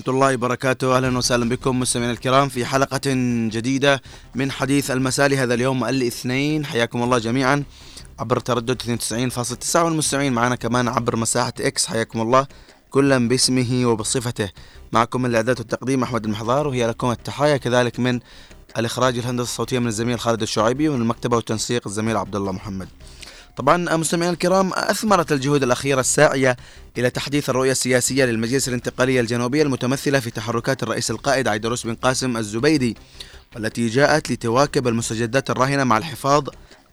ورحمة الله وبركاته. أهلا وسهلا بكم مستمعينا الكرام في حلقة جديدة من حديث المساء لهذا اليوم الاثنين. حياكم الله جميعا عبر تردد 92.9 والمستمعين معنا كمان عبر مساحة إكس حياكم الله كلا باسمه وبصفته. معكم الإعداد والتقديم أحمد المحضار وهي لكم التحايا كذلك من الإخراج الهندسة الصوتية من الزميل خالد الشعيبي ومن المكتبة والتنسيق الزميل عبد الله محمد. طبعا مستمعينا الكرام أثمرت الجهود الأخيرة الساعية إلى تحديث الرؤية السياسية للمجلس الانتقالية الجنوبية المتمثلة في تحركات الرئيس القائد عيدروس بن قاسم الزبيدي والتي جاءت لتواكب المستجدات الراهنة مع الحفاظ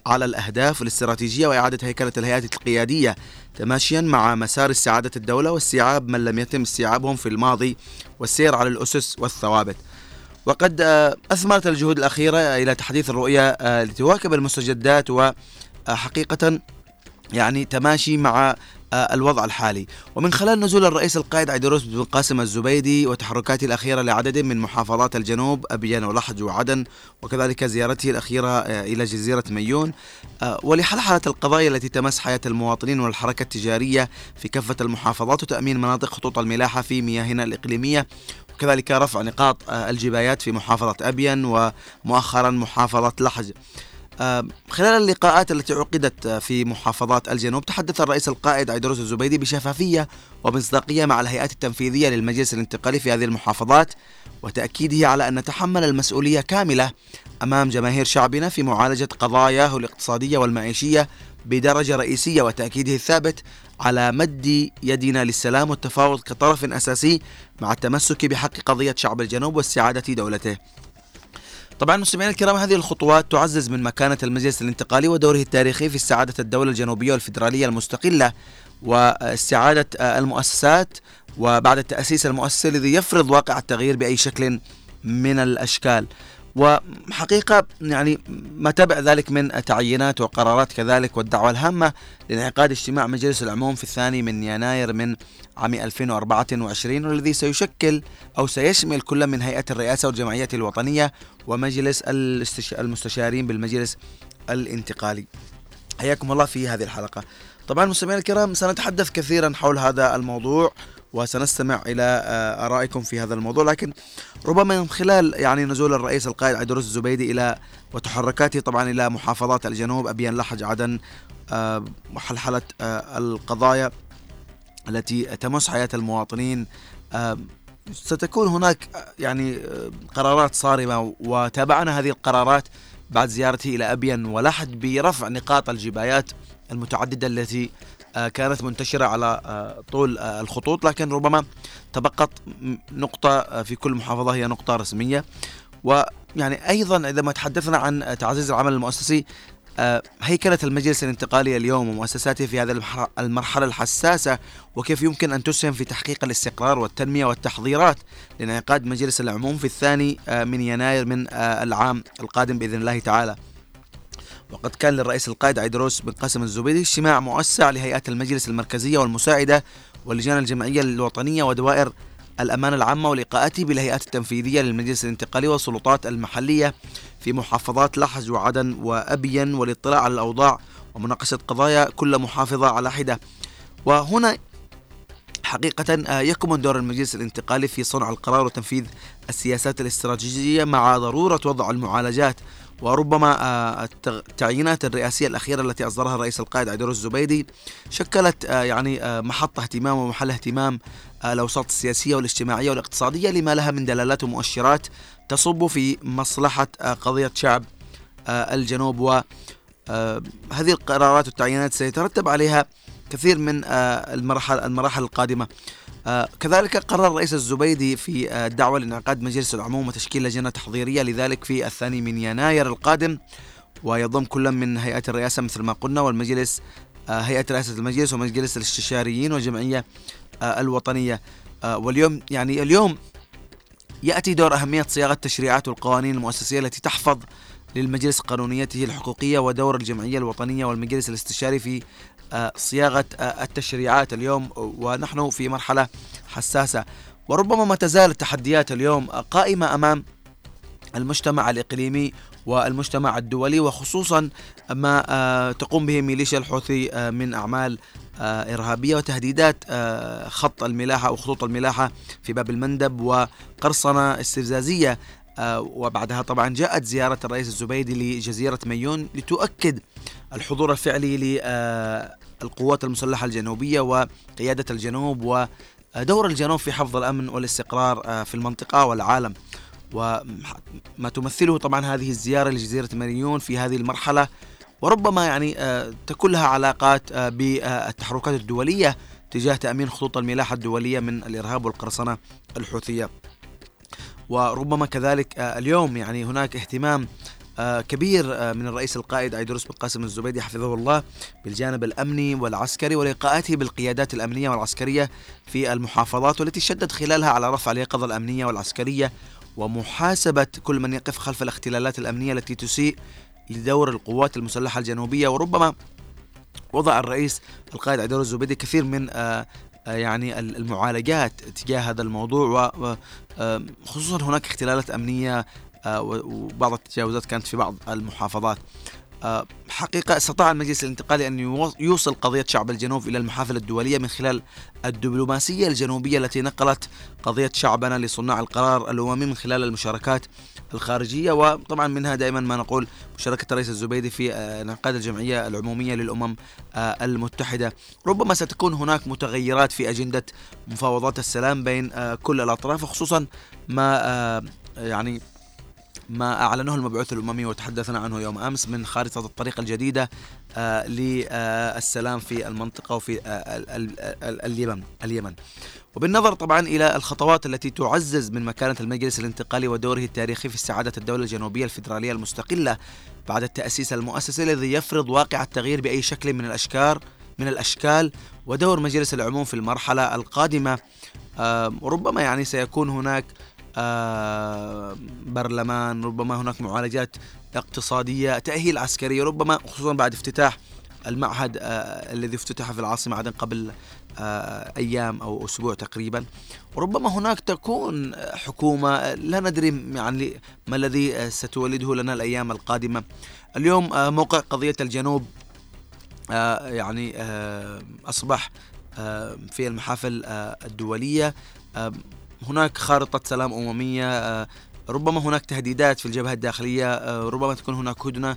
على الأهداف والاستراتيجية وإعادة هيكلة الهيئات القيادية تماشيا مع مسار استعادة الدولة واستيعاب من لم يتم استيعابهم في الماضي والسير على الأسس والثوابت. وقد أثمرت الجهود الأخيرة إلى تحديث الرؤية لتواكب المستجدات وحقيقة يعني تماشي مع آه، الوضع الحالي. ومن خلال نزول الرئيس القائد عيدروس بن قاسم الزبيدي وتحركاته الأخيرة لعدد من محافظات الجنوب أبيان ولحج وعدن وكذلك زيارته الأخيرة آه، إلى جزيرة ميون آه، ولحلحلة القضايا التي تمس حياة المواطنين والحركة التجارية في كافة المحافظات وتأمين مناطق خطوط الملاحة في مياهنا الإقليمية وكذلك رفع نقاط الجبايات في محافظة أبين ومؤخرا محافظة لحج. خلال اللقاءات التي عقدت في محافظات الجنوب تحدث الرئيس القائد عيدروس الزبيدي بشفافية ومصداقية مع الهيئات التنفيذية للمجلس الانتقالي في هذه المحافظات وتأكيده على أن نتحمل المسؤولية كاملة أمام جماهير شعبنا في معالجة قضاياه الاقتصادية والمعيشية بدرجة رئيسية وتأكيده الثابت على مد يدنا للسلام والتفاوض كطرف أساسي مع التمسك بحق قضية شعب الجنوب واستعادة دولته. طبعا مستمعينا الكرام هذه الخطوات تعزز من مكانة المجلس الانتقالي ودوره التاريخي في استعادة الدولة الجنوبية والفيدرالية المستقلة واستعادة المؤسسات وبعد التأسيس المؤسسي الذي يفرض واقع التغيير بأي شكل من الأشكال. وحقيقة يعني ما تبع ذلك من تعيينات وقرارات كذلك والدعوة الهامة لانعقاد اجتماع مجلس العموم في الثاني من يناير من عام 2024 والذي سيشكل أو سيشمل كل من هيئة الرئاسة والجمعية الوطنية ومجلس المستشارين بالمجلس الانتقالي. حياكم الله في هذه الحلقة. طبعا مستمعينا الكرام سنتحدث كثيرا حول هذا الموضوع. وسنستمع إلى آه، آرائكم في هذا الموضوع. لكن ربما من خلال يعني نزول الرئيس القائد عيدروس الزبيدي إلى وتحركاته طبعا إلى محافظات الجنوب ابين لحج عدن آه، وحلحله آه، القضايا التي تمس حياة المواطنين ستكون هناك يعني قرارات صارمة. وتابعنا هذه القرارات بعد زيارته إلى ابين ولحج برفع نقاط الجبايات المتعددة التي آه، كانت منتشرة على آه، طول آه، الخطوط لكن ربما تبقت نقطة في كل محافظة هي نقطة رسمية. ويعني أيضا إذا ما تحدثنا عن تعزيز العمل المؤسسي هيكلة المجلس الانتقالي اليوم ومؤسساته في هذه المرحلة الحساسة وكيف يمكن أن تسهم في تحقيق الاستقرار والتنمية والتحضيرات لانعقاد مجلس العموم في الثاني من يناير من العام القادم بإذن الله تعالى. وقد كان للرئيس القائد عيدروس بن قاسم الزبيدي اجتماع موسع لهيئات المجلس المركزية والمساعدة واللجان الجمعية الوطنية ودوائر الأمانة العامة ولقاءاته بالهيئات التنفيذية للمجلس الانتقالي والسلطات المحلية في محافظات لحج وعدن وأبين والاطلاع على الأوضاع ومناقشة قضايا كل محافظة على حدة. وهنا حقيقة آه، يكمن دور المجلس الانتقالي في صنع القرار وتنفيذ السياسات الاستراتيجية مع ضرورة وضع المعالجات وربما آه، التعيينات الرئاسية الأخيرة التي أصدرها الرئيس القائد عيدروس الزبيدي شكلت آه، يعني آه، محط اهتمام ومحل اهتمام الأوساط السياسية والاجتماعية والاقتصادية لما لها من دلالات ومؤشرات تصب في مصلحة قضية شعب الجنوب و هذه القرارات والتعيينات سيترتب عليها كثير من المراحل المراحل القادمة. كذلك قرر الرئيس الزبيدي في آه، الدعوة لانعقاد مجلس العموم وتشكيل لجنة تحضيرية لذلك في الثاني من يناير القادم ويضم كل من هيئات الرئاسة مثل ما قلنا والمجلس آه، هيئة رئاسة المجلس ومجلس الاستشاريين والجمعية الوطنية. واليوم يعني اليوم يأتي دور أهمية صياغة التشريعات والقوانين المؤسسية التي تحفظ للمجلس قانونيته الحقوقية ودور الجمعية الوطنية والمجلس الاستشاري في آه، صياغة آه، التشريعات اليوم ونحن في مرحلة حساسة. وربما ما تزال التحديات اليوم قائمة أمام المجتمع الإقليمي والمجتمع الدولي وخصوصا ما آه، تقوم به ميليشيا الحوثي من أعمال إرهابية وتهديدات خط الملاحة أو خطوط الملاحة في باب المندب وقرصنة استفزازية وبعدها طبعا جاءت زيارة الرئيس الزبيدي لجزيرة ميون لتؤكد الحضور الفعلي للقوات المسلحة الجنوبية وقيادة الجنوب ودور الجنوب في حفظ الأمن والاستقرار في المنطقة والعالم. وما تمثله طبعا هذه الزيارة لجزيرة ماريون في هذه المرحلة وربما يعني آه، تكون لها علاقات آه، بالتحركات الدولية تجاه تأمين خطوط الملاحة الدولية من الإرهاب والقرصنة الحوثية. وربما كذلك آه، اليوم يعني هناك اهتمام كبير من الرئيس القائد أيدروس بن قاسم الزبيدي حفظه الله بالجانب الأمني والعسكري ولقاءاته بالقيادات الأمنية والعسكرية في المحافظات والتي شدد خلالها على رفع اليقظة الأمنية والعسكرية ومحاسبة كل من يقف خلف الاختلالات الأمنية التي تسيء لدور القوات المسلحة الجنوبية. وربما وضع الرئيس القائد عدور الزبيدي كثير من آه، آه، يعني المعالجات تجاه هذا الموضوع وخصوصا هناك اختلالات أمنية آه، وبعض التجاوزات كانت في بعض المحافظات. آه، حقيقة استطاع المجلس الانتقالي أن يوصل قضية شعب الجنوب إلى المحافل الدولية من خلال الدبلوماسية الجنوبية التي نقلت قضية شعبنا لصناع القرار الأممي من خلال المشاركات الخارجية. وطبعا منها دائما ما نقول مشاركة الرئيس الزبيدي في آه، انعقاد الجمعية العمومية للأمم آه، المتحدة. ربما ستكون هناك متغيرات في أجندة مفاوضات السلام بين كل الأطراف خصوصا ما يعني ما أعلنه المبعوث الأممي وتحدثنا عنه يوم أمس من خارطة الطريق الجديدة آه، للسلام في المنطقة وفي آه، اليمن اليمن. وبالنظر طبعا إلى الخطوات التي تعزز من مكانة المجلس الانتقالي ودوره التاريخي في استعادة الدولة الجنوبية الفيدرالية المستقلة بعد التأسيس المؤسسي الذي يفرض واقع التغيير بأي شكل من الأشكال من الأشكال. ودور مجلس العموم في المرحلة القادمة ربما يعني سيكون هناك آه، برلمان ربما هناك معالجات اقتصادية تأهيل عسكري ربما خصوصا بعد افتتاح المعهد آه، الذي افتتح في العاصمة عدن قبل آه، أيام أو أسبوع تقريبا. وربما هناك تكون حكومة لا ندري يعني ما الذي ستولده لنا الأيام القادمة. اليوم موقع قضية الجنوب يعني أصبح في المحافل الدولية. هناك خارطة سلام أممية آه، ربما هناك تهديدات في الجبهة الداخلية آه، ربما تكون هناك هدنة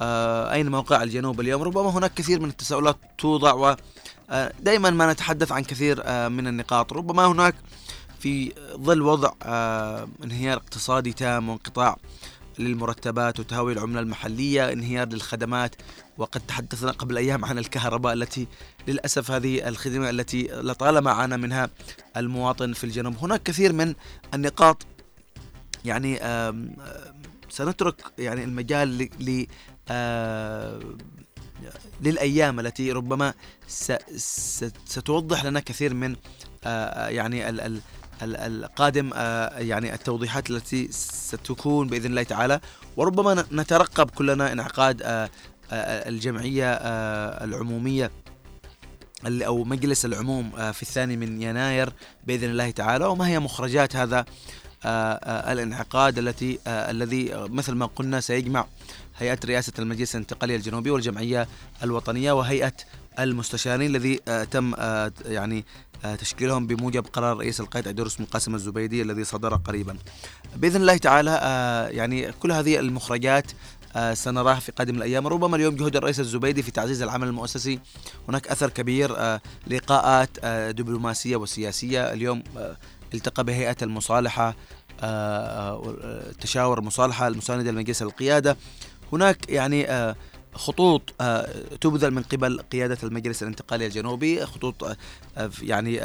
آه، أين موقع الجنوب اليوم؟ ربما هناك كثير من التساؤلات توضع و دائما ما نتحدث عن كثير من النقاط. ربما هناك في ظل وضع انهيار اقتصادي تام وانقطاع للمرتبات وتهاوي العملة المحلية انهيار للخدمات وقد تحدثنا قبل أيام عن الكهرباء التي للأسف هذه الخدمة التي لطالما عانى منها المواطن في الجنوب. هناك كثير من النقاط يعني سنترك يعني المجال ل للأيام التي ربما ستوضح لنا كثير من يعني القادم آه، يعني التوضيحات التي ستكون بإذن الله تعالى. وربما نترقب كلنا انعقاد آه، آه، الجمعية العمومية أو مجلس العموم في الثاني من يناير بإذن الله تعالى. وما هي مخرجات هذا الانعقاد التي الذي مثل ما قلنا سيجمع هيئة رئاسة المجلس الانتقالي الجنوبي والجمعية الوطنية وهيئة المستشارين الذي تم يعني تشكيلهم بموجب قرار رئيس القائد عيدروس بن قاسم الزبيدي الذي صدر قريبا. بإذن الله تعالى آه، يعني كل هذه المخرجات آه، سنراها في قادم الأيام. ربما اليوم جهود الرئيس الزبيدي في تعزيز العمل المؤسسي. هناك أثر كبير لقاءات دبلوماسية وسياسية. اليوم التقى بهيئة المصالحة تشاور المصالحه المسانده لمجلس القيادة. هناك يعني خطوط آه، تبذل من قبل قيادة المجلس الانتقالي الجنوبي خطوط آه، يعني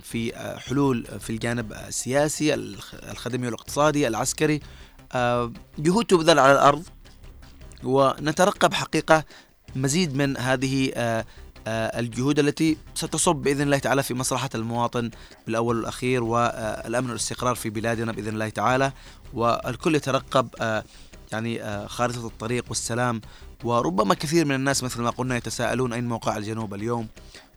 في آه، حلول في الجانب السياسي الخدمي والاقتصادي العسكري. جهود تبذل على الأرض ونترقب حقيقة مزيد من هذه الجهود التي ستصب بإذن الله تعالى في مصلحة المواطن بالاول والأخير والامن والاستقرار في بلادنا بإذن الله تعالى. والكل يترقب يعني خارطة الطريق والسلام وربما كثير من الناس مثل ما قلنا يتساءلون أين موقع الجنوب اليوم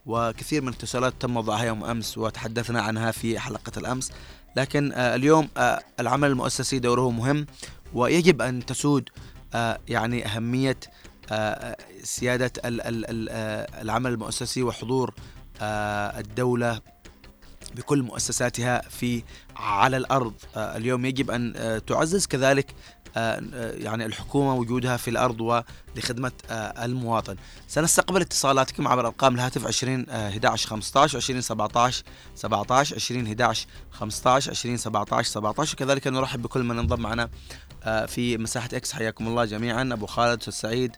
وكثير من التساؤلات تم وضعها يوم أمس وتحدثنا عنها في حلقة الأمس. لكن آه، اليوم آه، العمل المؤسسي دوره مهم ويجب أن تسود آه، يعني أهمية سيادة العمل المؤسسي وحضور الدولة بكل مؤسساتها في على الأرض. اليوم يجب أن تعزز كذلك يعني الحكومة وجودها في الأرض ولخدمة المواطن. سنستقبل اتصالاتكم عبر أرقام الهاتف 20 11 15 20 17 17 20 11 15 20 17 17 وكذلك نرحب بكل من انضم معنا في مساحة إكس. حياكم الله جميعا. أبو خالد أستاذ سعيد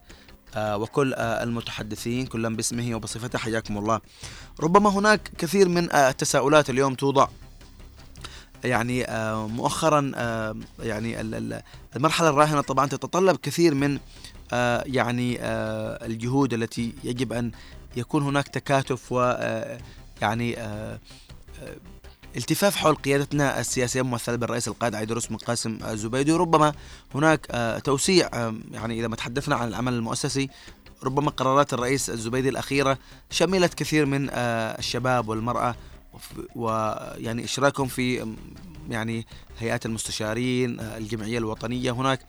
وكل المتحدثين كلا باسمه وبصفته. حياكم الله. ربما هناك كثير من التساؤلات اليوم توضع يعني آه، مؤخرا آه، يعني المرحلة الراهنة طبعا تتطلب كثير من آه، يعني الجهود التي يجب أن يكون هناك تكاتف و يعني التفاف حول قيادتنا السياسية ممثله بالرئيس القائد عيدروس بن قاسم الزبيدي. وربما هناك توسيع يعني إذا ما تحدثنا عن العمل المؤسسي ربما قرارات الرئيس الزبيدي الأخيرة شملت كثير من الشباب والمرأة ويعني إشراكهم في يعني هيئات المستشارين آه، الجمعية الوطنية هناك.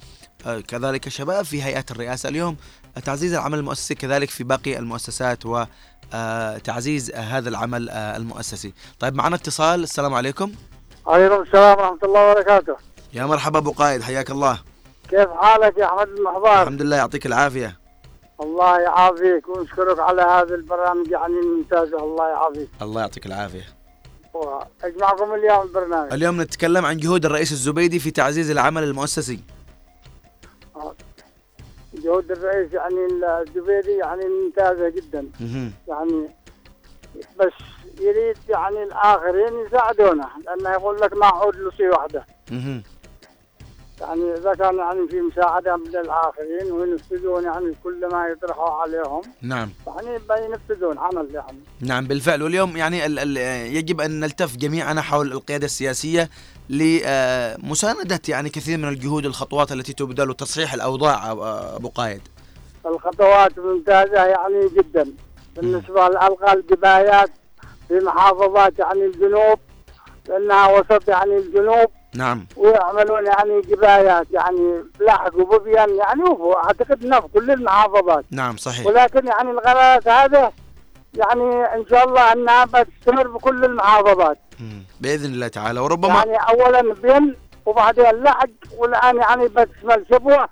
آه، كذلك شباب في هيئات الرئاسة اليوم. آه، تعزيز العمل المؤسسي كذلك في باقي المؤسسات وتعزيز هذا العمل المؤسسي. طيب معنا اتصال. السلام عليكم. عليكم السلام ورحمة الله وبركاته. يا مرحبا أبو قائد حياك الله. كيف حالك يا أحمد المحضار الحمد لله يعطيك العافية. الله يعافيك ونشكرك على هذا البرنامج يعني ممتاز. الله يعافيك. الله يعطيك العافية. اجمعكم اليوم البرنامج اليوم نتكلم عن جهود الرئيس الزبيدي في تعزيز العمل المؤسسي. جهود الرئيس يعني الزبيدي يعني ممتازة جدا. يعني بس يريد يعني الآخرين يساعدونه لأنه يقول لك ما عود له واحدة يعني إذا كان يعني في مساعدة من الآخرين وينفذون يعني كل ما يطرحوا عليهم. نعم. يعني بينفذون عمل يعني. نعم بالفعل. واليوم يعني ال ال يجب أن نلتف جميعنا حول القيادة السياسية لمساندة يعني كثير من الجهود الخطوات التي تبذل وتصحيح الأوضاع أبو قايد. الخطوات ممتازة يعني جدا. بالنسبة لالغاء الجبايات في محافظات يعني الجنوب لأنها وسط يعني الجنوب نعم. ويعملون يعني جبايات يعني لحق وببيان يعني أعتقد إنه في كل المحافظات. نعم صحيح. ولكن يعني الغرات هذا يعني إن شاء الله إنها بتستمر بكل المحافظات. بإذن الله تعالى. وربما يعني اولا بين وبعدين لحق والآن يعني بتشمل شبوة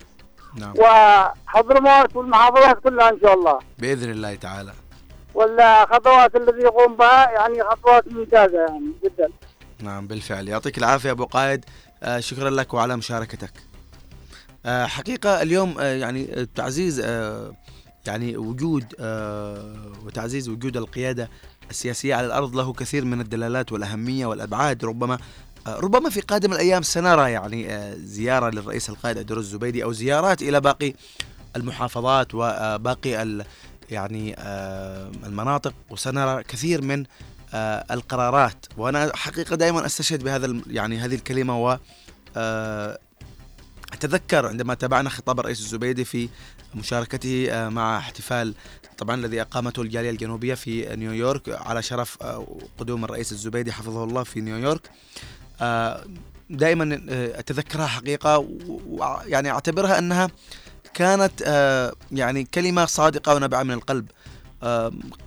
نعم. وحضرموت والمحافظات كلها إن شاء الله. بإذن الله تعالى. والخطوات التي يقوم بها يعني خطوات ممتازة يعني جدا. نعم بالفعل. يعطيك العافية أبو قائد آه شكرا لك وعلى مشاركتك. آه حقيقة اليوم آه يعني تعزيز يعني وجود وتعزيز وجود القيادة السياسية على الأرض له كثير من الدلالات والأهمية والأبعاد. ربما ربما في قادم الأيام سنرى يعني زيارة للرئيس القائد عبدالرزاق الزبيدي أو زيارات إلى باقي المحافظات وباقي يعني المناطق. وسنرى كثير من القرارات. وأنا حقيقة دائما أستشهد بهذا يعني هذه الكلمة و آه أتذكر عندما تابعنا خطاب الرئيس الزبيدي في مشاركته آه مع احتفال طبعا الذي أقامته الجالية الجنوبية في نيويورك على شرف آه، قدوم الرئيس الزبيدي حفظه الله في نيويورك. آه، دائما آه، أتذكرها حقيقة ويعني أعتبرها أنها كانت يعني كلمة صادقة ونابعة من القلب.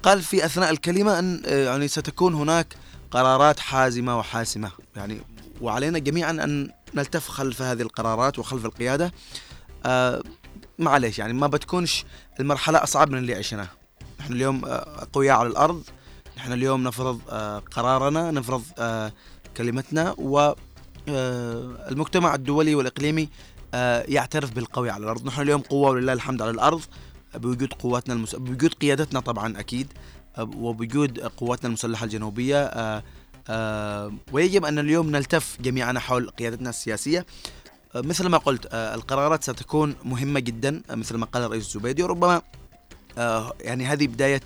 قال في أثناء الكلمة أن آه، يعني ستكون هناك قرارات حازمة وحاسمة. يعني وعلينا جميعا أن نلتف خلف هذه القرارات وخلف القيادة. آه، معليش يعني ما بتكونش المرحلة أصعب من اللي عشناه. نحن اليوم آه، أقوياء على الأرض. نحن اليوم نفرض قرارنا نفرض كلمتنا والمجتمع الدولي والإقليمي يعترف بالقوي على الأرض. نحن اليوم قوة ولله الحمد على الأرض. بوجود قواتنا المس... بوجود قيادتنا طبعا أكيد وبوجود قواتنا المسلحة الجنوبية آه، آه، ويجب أن اليوم نلتف جميعنا حول قيادتنا السياسية. آه، مثل ما قلت القرارات ستكون مهمة جدا مثل ما قال الرئيس الزبيدي وربما يعني هذه بداية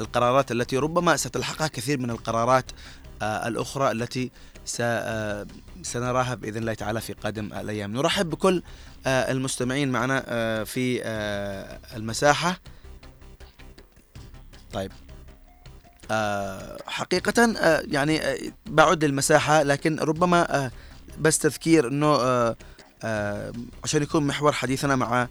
القرارات التي ربما ستلحقها كثير من القرارات الأخرى التي سنراها بإذن الله تعالى في قادم الأيام. نرحب بكل المستمعين معنا آه، في آه، المساحة. طيب. حقيقة يعني بعد للمساحة لكن ربما بس تذكير إنه عشان يكون محور حديثنا مع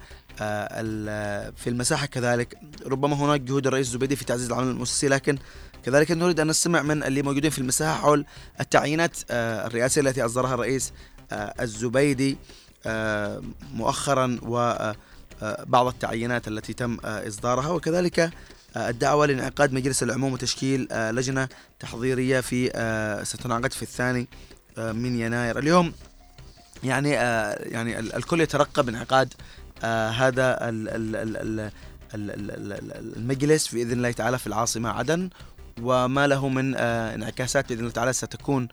في المساحة كذلك ربما هناك جهود الرئيس الزبيدي في تعزيز العمل المؤسسي لكن كذلك نريد أن نستمع من اللي موجودين في المساحة حول التعيينات الرئاسية التي أصدرها الرئيس الزبيدي. مؤخرا وبعض التعيينات التي تم إصدارها. وكذلك الدعوة لانعقاد مجلس العموم وتشكيل لجنة تحضيرية في ستنعقد في الثاني من يناير. اليوم يعني يعني الكل يترقب انعقاد هذا المجلس بإذن الله تعالى في العاصمة عدن. وما له من انعكاسات بإذن الله تعالى ستكون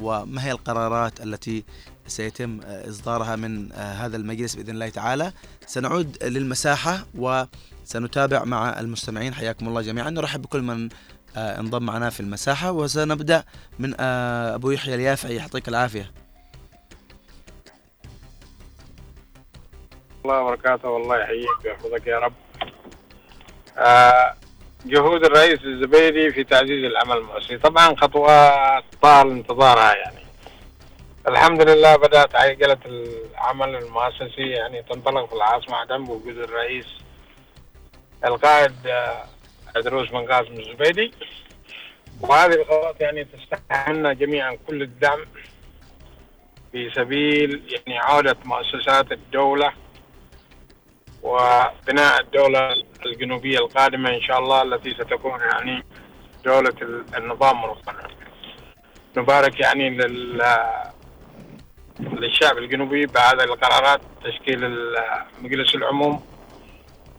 وما هي القرارات التي سيتم إصدارها من هذا المجلس بإذن الله تعالى؟ سنعود للمساحة وسنتابع مع المستمعين. حياكم الله جميعا. نرحب بكل من انضم معنا في المساحة وسنبدأ من أبو يحيى اليافعي. يعطيك العافية. الله وبركاته. والله يحييك ويحفظك يا رب. آه جهود الرئيس الزبيدي في تعزيز العمل المؤسسي. طبعا خطوات طال انتظارها يعني. الحمد لله بدأت عجلة العمل المؤسسي يعني تنطلق في العاصمة عدن بوجود الرئيس القائد عدروس بن قاسم الزبيدي. وهذه الخطوات يعني تستحق منا جميعا كل الدعم في سبيل يعني عودة مؤسسات الدولة وبناء الدولة الجنوبية القادمة إن شاء الله التي ستكون يعني دولة النظام والقانون نبارك يعني لل للشعب الجنوبي بعد القرارات تشكيل مجلس العموم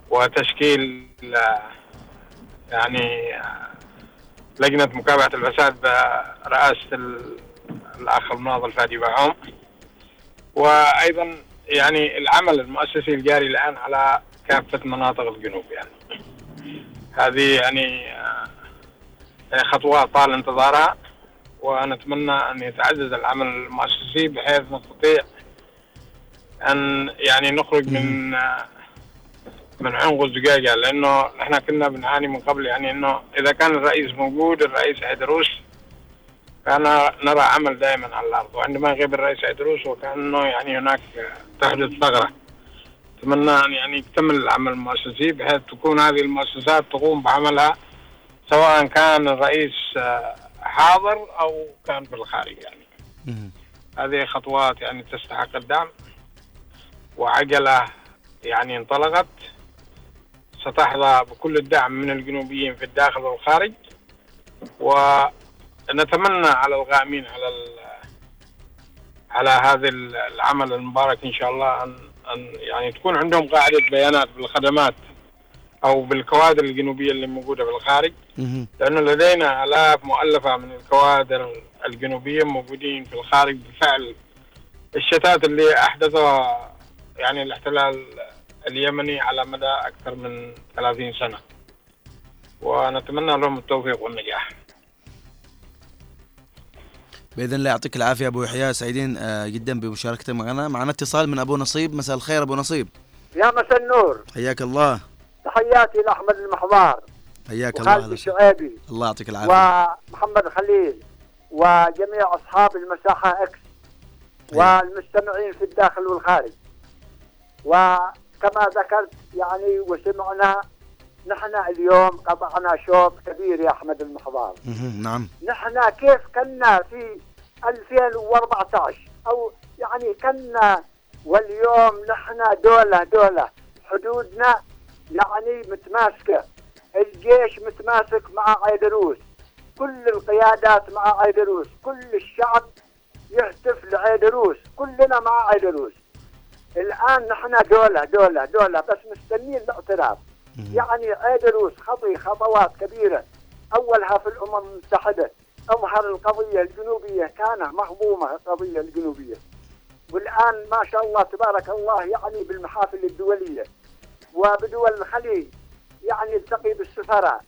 وتشكيل يعني لجنة مكافحة الفساد برئاسة الأخ المناضل فادي بعوم وأيضا يعني العمل المؤسسي الجاري الآن على كافة مناطق الجنوب يعني. هذه يعني خطوات طال انتظارها ونتمنى أن يتعزز العمل المؤسسي بحيث نستطيع أن يعني نخرج من من عنق الزجاجة لأنه نحن كنا بنعاني من قبل يعني أنه إذا كان الرئيس موجود الرئيس عيدروس كان نرى عمل دائما على الأرض وعندما يغيب الرئيس عيدروس وكأنه يعني هناك تحدث ثغرة. أتمنى أن يعني يكتمل العمل المؤسسي بحيث تكون هذه المؤسسات تقوم بعملها سواء كان الرئيس حاضر أو كان في الخارج يعني. هذه خطوات يعني تستحق الدعم. وعجلة يعني انطلقت. ستحظى بكل الدعم من الجنوبيين في الداخل والخارج. ونتمنى على القائمين على على هذا العمل المبارك إن شاء الله ان أن يعني تكون عندهم قاعدة بيانات بالخدمات أو بالكوادر الجنوبية اللي موجودة في الخارج لأنه لدينا آلاف مؤلفة من الكوادر الجنوبية موجودين في الخارج بفعل الشتات اللي أحدثها يعني الاحتلال اليمني على مدى أكثر من 30 سنة. ونتمنى لهم التوفيق والنجاح. بإذن الله يعطيك العافية أبو يحيى. سعيدين جدا بمشاركتك معنا. معنا اتصال من أبو نصيب. مساء الخير أبو نصيب. يا مساء النور. حياك الله. تحياتي لأحمد المحضار. حياك الله. وخالد الشعيبي الله يعطيك العافية. ومحمد خليل. وجميع أصحاب المساحة إكس والمستمعين في الداخل والخارج. وكما ذكرت يعني وسمعنا نحن اليوم قطعنا شوط كبير يا أحمد المحضار نعم. نحن كيف كنا في 2014 أو يعني كنا واليوم نحن دولة دولة. حدودنا يعني متماسكة. الجيش متماسك مع عيدروس. كل القيادات مع عيدروس. كل الشعب يهتف لعيدروس. كلنا مع عيدروس. الآن نحن دولة دولة دولة. بس مستنين الاعتراف. يعني عيدروس خطي خطوات كبيرة. أولها في الأمم المتحدة. أظهر القضية الجنوبية كان مهضومة القضية الجنوبية. والآن ما شاء الله تبارك الله يعني بالمحافل الدولية. وبدول الخليج يعني التقي بالسفراء.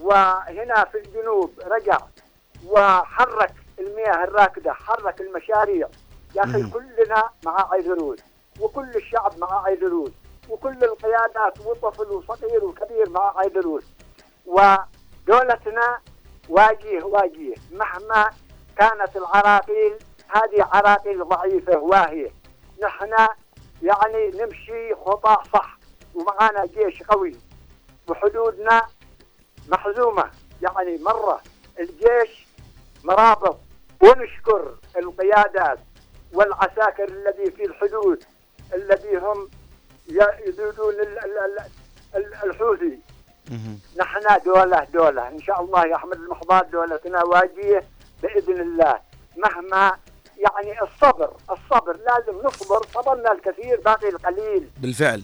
وهنا في الجنوب رجع وحرك المياه الراكدة حرك المشاريع. يا أخي كلنا مع عيدروس وكل الشعب مع عيدروس وكل القيادات وطفل وصغير وكبير مع عيدروس ودولتنا واجيه واجيه مهما كانت العراقيل هذه عراقيل ضعيفة واهية. نحن يعني نمشي خطى صح ومعانا جيش قوي. وحدودنا محزومة. يعني مرة الجيش مرابط. ونشكر القيادات والعساكر الذي في الحدود الذي هم يدودون الحوثي. نحن دولة دولة. إن شاء الله يا أحمد المحضار دولتنا واجية بإذن الله. مهما يعني الصبر الصبر لازم نصبر. صبرنا الكثير باقي القليل. بالفعل.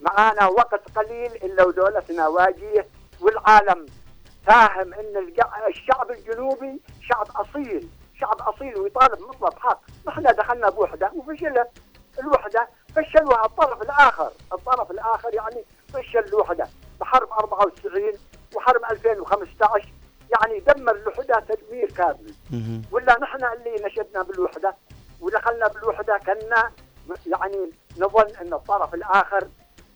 معانا وقت قليل إلا ودولتنا واجية. والعالم فاهم إن الشعب الجنوبي شعب أصيل. شعب أصيل ويطالب مطلب حق. نحن دخلنا بوحدة وفشلت الوحدة فشلوها الطرف الآخر. الطرف الآخر يعني فشل الوحدة. بحرب 94 وحرب 2015 يعني دمر الوحدة تدمير كامل. ولا نحن اللي نشدنا بالوحدة؟ ودخلنا بالوحدة كنا يعني نظن إن الطرف الآخر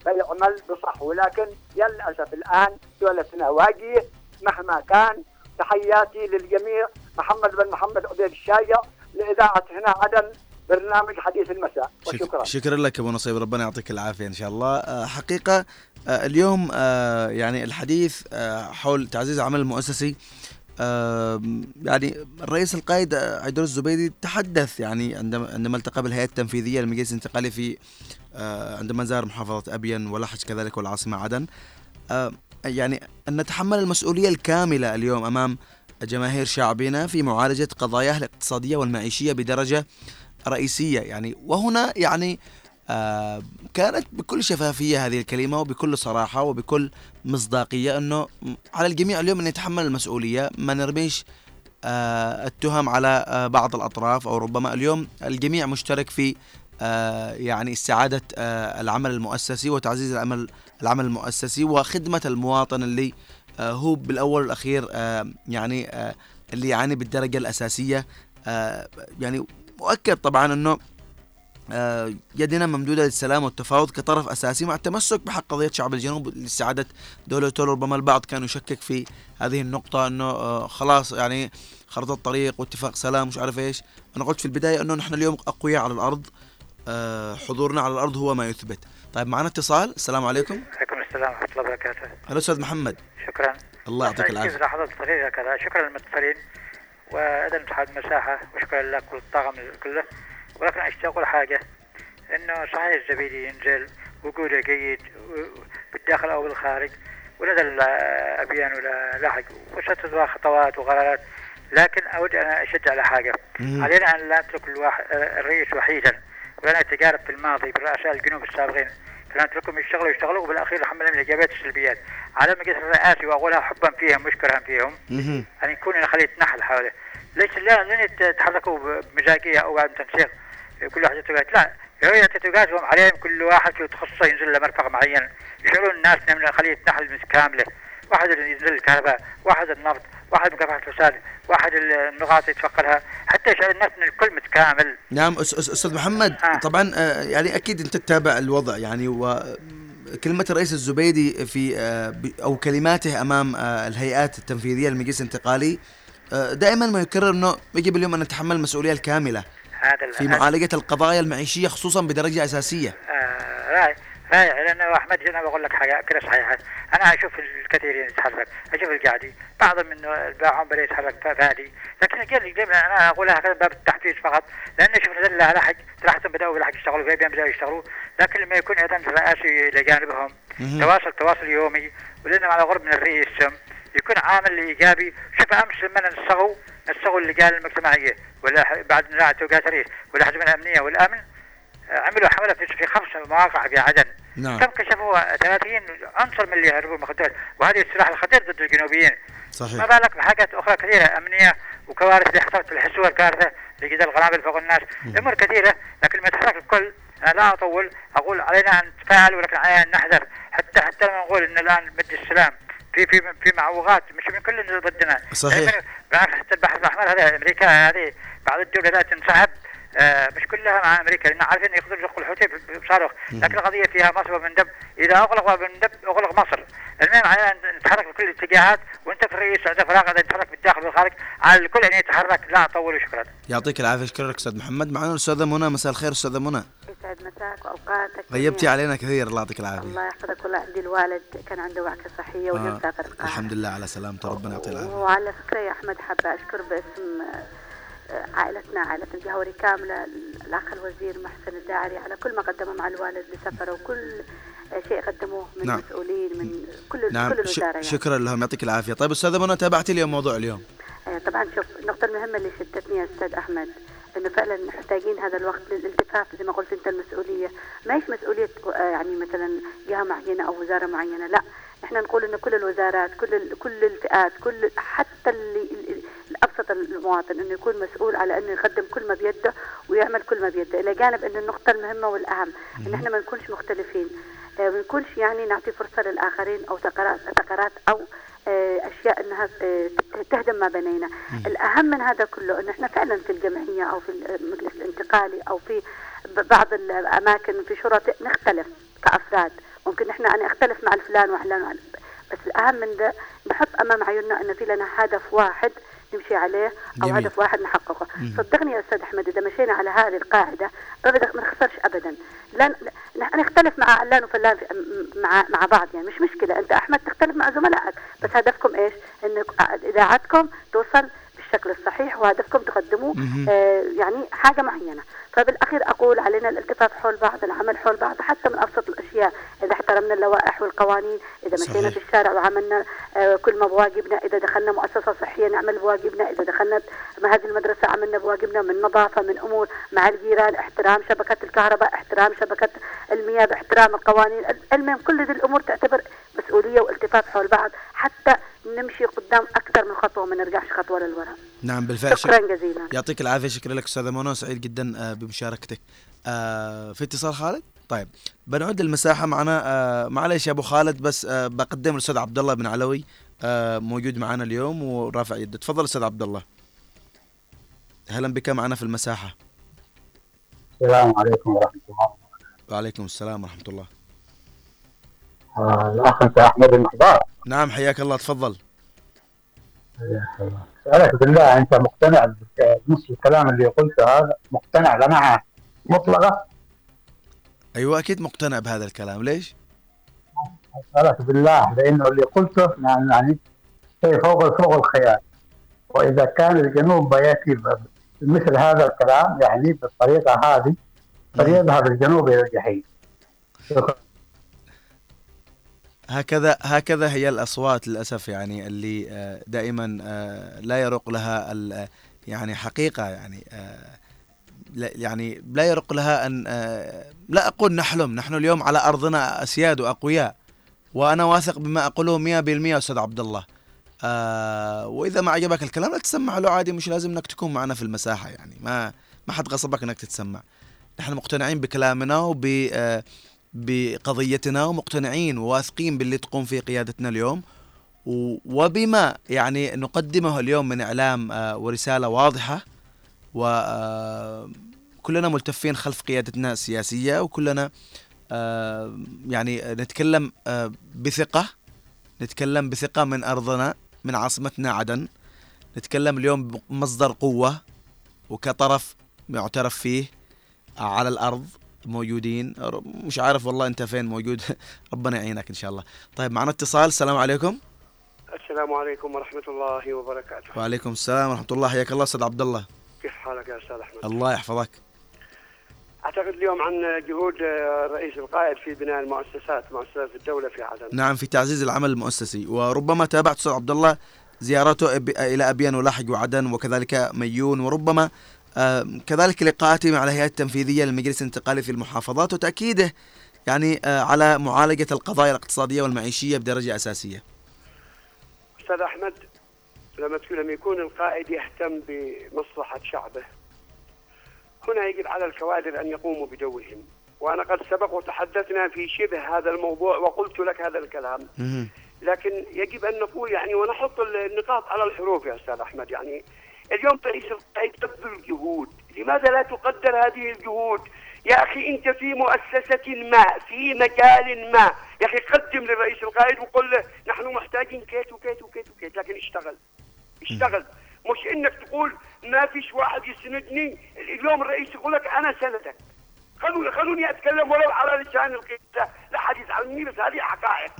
سيعمل بصح. ولكن للأسف الآن دولتنا واجية. مهما كان تحياتي للجميع. محمد بن محمد عبيد الشايع لإذاعة هنا عدن. برنامج حديث المساء وشكرا. شكرا لك أبو نصيب ربنا يعطيك العافية إن شاء الله. آه، حقيقة آه، اليوم آه، يعني الحديث حول تعزيز العمل المؤسسي يعني الرئيس القائد عيدر الزبيدي تحدث يعني عندما عندما التقى بالهيئة التنفيذية للمجلس الانتقالي في عندما زار محافظة ابين ولحج كذلك والعاصمه عدن. يعني أن نتحمل المسؤولية الكاملة اليوم أمام جماهير شعبنا في معالجة قضاياه الاقتصادية والمعيشية بدرجة رئيسية يعني. وهنا يعني آه كانت بكل شفافية هذه الكلمة وبكل صراحة وبكل مصداقية أنه على الجميع اليوم أن يتحمل المسؤولية. ما نرميش آه التهم على آه بعض الأطراف أو ربما اليوم الجميع مشترك في آه يعني استعادة آه العمل المؤسسي وتعزيز العمل العمل المؤسسي وخدمة المواطن اللي آه، هو بالأول والأخير يعني اللي يعاني بالدرجة الأساسية. يعني مؤكد طبعا أنه يدنا ممدودة للسلام والتفاوض كطرف أساسي مع التمسك بحق قضية شعب الجنوب لاستعادة دولته ربما البعض كان يشكك في هذه النقطة أنه خلاص يعني خرطة الطريق واتفاق سلام مش عارف إيش. أنا قلت في البداية أنه نحن اليوم أقوياء على الأرض حضورنا على الأرض هو ما يثبت. طيب معنا اتصال. السلام عليكم. عليكم السلام ورحمة الله وبركاته. هلا أستاذ محمد. شكرا. الله يعطيك العافية. لحظات قليله كذا شكرا للمتصلين. وأيضا اتحاد المساحه وشكرا لك والطاقم كله. ولكن أشتاق أقول حاجة إنه صحيح الزبيدي ينزل وجوده جيد بالداخل أو بالخارج ولدى الابيان ولا لحق وستتبع خطوات وقرارات لكن أود أن أشجع على حاجة. علينا أن لا نترك الرئيس وحيدا ولا نتجارب في الماضي برؤساء الجنوب السابقين. كانت لكم يشتغلوا يشتغلوا وبالأخير الحمد لله من الإيجابيات السلبيات. على مجلس الرئاسي وأقولها حبا فيهم مش كرها فيهم يعني يكون خليه نحل حوله ليش لا؟ لن يتحركوا بمزاجية أو بعد تنسيق. كل واحد يتوقات لا هي تتوقاتهم عليهم كل واحد في تخصصه ينزل له مرفق معين. يشعرون الناس من خليه نحل كاملة. واحد ينزل الكهرباء واحد النفط واحد مكافحة الفساد واحد النقاط يتفقدها حتى يشعر الناس ان الكل متكامل. نعم أستاذ محمد آه. طبعا آه، يعني أكيد أنت تتابع الوضع يعني و كلمة الرئيس الزبيدي في آه، أو كلماته أمام آه، الهيئات التنفيذية للمجلس الانتقالي دائما ما يكرر أنه يجب اليوم أن نتحمل المسؤولية الكاملة في معالجة القضايا المعيشية خصوصا بدرجة أساسية. آه صحيح لأنه احمد أنا بقول لك حاجة كده صحيحة. أنا أشوف الكثيرين يتحرك. أشوف القاعدي. بعضهم من الباعون بدأ يتحرك فادي لكن دائما أنا اقولها هكذا باب التحفيز فقط. لأن شوف نزل على حج راحتهم بدأوا بالحج يشتغلوا في بدأوا يشتغلوا. لكن لما يكون أيضا الرئاسي إلى جانبهم تواصل تواصل يومي ولانهم على غرب من الرئيس يكون عامل إيجابي. شوف أمس لما نسغوا نسغوا اللجان المجتمعية ولا بعد نزاع توقيات الرئيس والاحزاب الأمنية والأمن عملوا حملة في خمس مواقع في عدن نعم. كم كشفوا 30 عنصر من اللي هربوا المخدرات وهذه السلاح الخطير ضد الجنوبيين. صحيح. ما بالك بحاجات أخرى كثيرة أمنية وكوارث اللي حصلت في الحسوه الكارثه لقيت القنابل فوق الناس. أمور كثيرة لكن ما يتحرك الكل. أنا لا أطول. أقول علينا أن نتفاعل ولكن علينا أن نحذر. حتى حتى لما نقول إن الآن مد السلام في في في معوقات مش من كل ضدنا. صحيح. بالعكس حتى البحر الاحمر هذا أمريكا هذه بعض الدول لا تنسحب. آه مش كلها مع أمريكا لأن عارفين يقدروا يدخلوا الحوثي بصاروخ لكن القضية فيها مصر ومن دب إذا أغلق من دب أغلق مصر. المهم علينا نتحرك بكل الاتجاهات وأنت في الرئيس عند فراغ نتحرك بالداخل والخارج على الكل أن يتحرك. لا اطول وشكرا. يعطيك العافية. شكرا لك أستاذ محمد. معنا الأستاذة منى. مساء الخير أستاذة منى. يسعد مساك واوقاتك غيبتي علينا كثير. الله يعطيك العافية. الله يحفظك والله عندي الوالد. كان عنده وعكة صحية واليوم آه. القاهرة. الحمد لله على سلامته. ربنا يعطيه العافية. وعلى فكره يا أحمد حابه أشكر باسم عائلتنا عائلة الجهوري كاملة الأخ الوزير محسن الداعري على كل ما قدمه مع الوالد لسفره وكل شيء قدموه من نعم. مسؤولين من كل نعم كل الوزاره يعني. شكرا لهم يعطيك العافية طيب أستاذة منى تابعتي اليوم موضوع اليوم آه، طبعا شوف النقطة المهمة اللي شدتني يا أستاذ أحمد إنه فعلا محتاجين هذا الوقت للالتفاف زي ما قلت أنت المسؤولية ما هيش مسؤولية آه، يعني مثلا جهة معينة أو وزارة معينة لا إحنا نقول إنه كل الوزارات كل ال- كل الفئات كل حتى اللي ال- الأبسط المواطن إنه يكون مسؤول على إنه يقدم كل ما بيده ويعمل كل ما بيده. إلى جانب إن النقطة المهمة والأهم إن إحنا ما نكونش مختلفين. آه، ما نكونش يعني نعطي فرصة للآخرين أو ثغرات ثغرات أو آه، أشياء إنها آه، تهدم ما بيننا الأهم من هذا كله إن إحنا فعلا في الجمعية أو في المجلس الانتقالي أو في بعض الأماكن في شرطاء نختلف كأفراد. ممكن إحنا أنا أختلف مع الفلان وعلان وعلان. بس الأهم من ده نحط أمام عيوننا ان في لنا هدف واحد نمشي عليه أو جميل. هدف واحد نحققه. صدقني يا أستاذ أحمد إذا مشينا على هذه القاعدة ما بدك- ما نخسرش ابدا. لا نختلف مع علان وفلان مع مع بعض يعني مش مشكلة. أنت أحمد تختلف مع زملائك. بس هدفكم إيش؟ ان إذاعتكم توصل بالشكل الصحيح وهدفكم تقدموا. آه يعني حاجة معينة. فبالأخير أقول علينا الالتفاف حول بعض العمل حول بعض حتى من أبسط الأشياء إذا احترمنا اللوائح والقوانين. إذا مشينا. في الشارع وعملنا آه كل ما بواجبنا إذا دخلنا مؤسسة صحية نعمل بواجبنا إذا دخلنا هذه المدرسة عملنا بواجبنا من نظافة من أمور مع الجيران احترام شبكة الكهرباء احترام شبكة المياه باحترام القوانين المهم كل هذه الأمور تعتبر مسؤولية والتفاف حول بعض حتى نمشي قدام أكثر من خطوة وما نرجعش خطوة للوراء نعم بالفعل. شك- شكرا جزيلا. يعطيك العافية. شكرا لك أستاذة منى سعيد جدا آه، بمشاركتك. آه، في اتصال خالد؟ طيب بنعد المساحه معنا. آه، معلش يا أبو خالد بس بقدم الاستاذ عبد الله بن علوي موجود معنا اليوم ورافع يده. تفضل أستاذ عبد الله. أهلا بك معنا في المساحة. السلام عليكم ورحمة الله. وعليكم السلام ورحمة الله. آه، الأخ أنت أحمد المحضار. نعم حياك الله. تفضل. أسألك بالله أنت مقتنع بنص الكلام اللي قلته هذا مقتنع قناعة مطلقة؟ أيوه أكيد مقتنع بهذا الكلام. ليش؟ أسألك بالله لأنه اللي قلته يعني يعني شيء فوق فوق الخيال. وإذا كان الجنوب بيأتي بمثل هذا الكلام يعني بالطريقة هذه فليذهب الجنوب إلى الجحيم. هكذا هكذا هي الأصوات للأسف يعني اللي آه، دائما آه، لا يرق لها ال- يعني حقيقة يعني آه، يعني لا يرق لها أن آه، لا أقول نحلم نحن اليوم على أرضنا أسياد وأقوياء وأنا واثق بما أقوله 100% أستاذ عبد الله. آه وإذا ما عجبك الكلام لا تسمع له عادي مش لازم إنك تكون معنا في المساحة يعني ما ما حد غصبك إنك تتسمع. نحن مقتنعين بكلامنا وب آه بقضيتنا ومقتنعين وواثقين باللي تقوم فيه قيادتنا اليوم. وبما يعني نقدمه اليوم من إعلام آه، ورسالة واضحة وكلنا ملتفين خلف قيادتنا السياسية وكلنا آه، يعني نتكلم آه، بثقة نتكلم بثقة من أرضنا من عاصمتنا عدن. نتكلم اليوم بمصدر قوة وكطرف معترف فيه على الأرض. موجودين. مش عارف والله انت فين موجود. ربنا يعينك إن شاء الله. طيب معنا اتصال. السلام عليكم. السلام عليكم ورحمة الله وبركاته. وعليكم السلام ورحمة الله. حياك الله أستاذ عبد الله. كيف حالك يا أستاذ أحمد؟ الله يحفظك. أعتقد اليوم عن جهود آه، رئيس القائد في بناء المؤسسات مؤسسات الدولة في عدن. نعم في تعزيز العمل المؤسسي. وربما تابعت أستاذ عبد الله زيارته إلى ابيان ولاحق وعدن وكذلك ميون. وربما كذلك لقاءاته مع الهيئات التنفيذية للمجلس الانتقالي في المحافظات وتأكيده يعني آه، على معالجة القضايا الاقتصادية والمعيشية بدرجة أساسية. أستاذ أحمد لما تكون لما يكون القائد يهتم بمصلحة شعبه هنا يجب على الكوادر أن يقوموا بدورهم وأنا قد سبق وتحدثنا في شبه هذا الموضوع وقلت لك هذا الكلام. لكن يجب أن نقول يعني ونحط النقاط على الحروف يا أستاذ أحمد يعني اليوم رئيس القائد تبذل جهود، لماذا لا تقدر هذه الجهود؟ يا أخي أنت في مؤسسة ما في مجال ما، يا أخي قدم للرئيس القائد وقل له نحن محتاجين كيت وكيت وكيت وكيت، لكن اشتغل. اشتغل، مش إنك تقول ما فيش واحد يسندني، اليوم الرئيس يقول لك أنا سندك. خلوني خلوني أتكلم ولو على لسان القياده لا حد يزعلني بس هذه حقائق.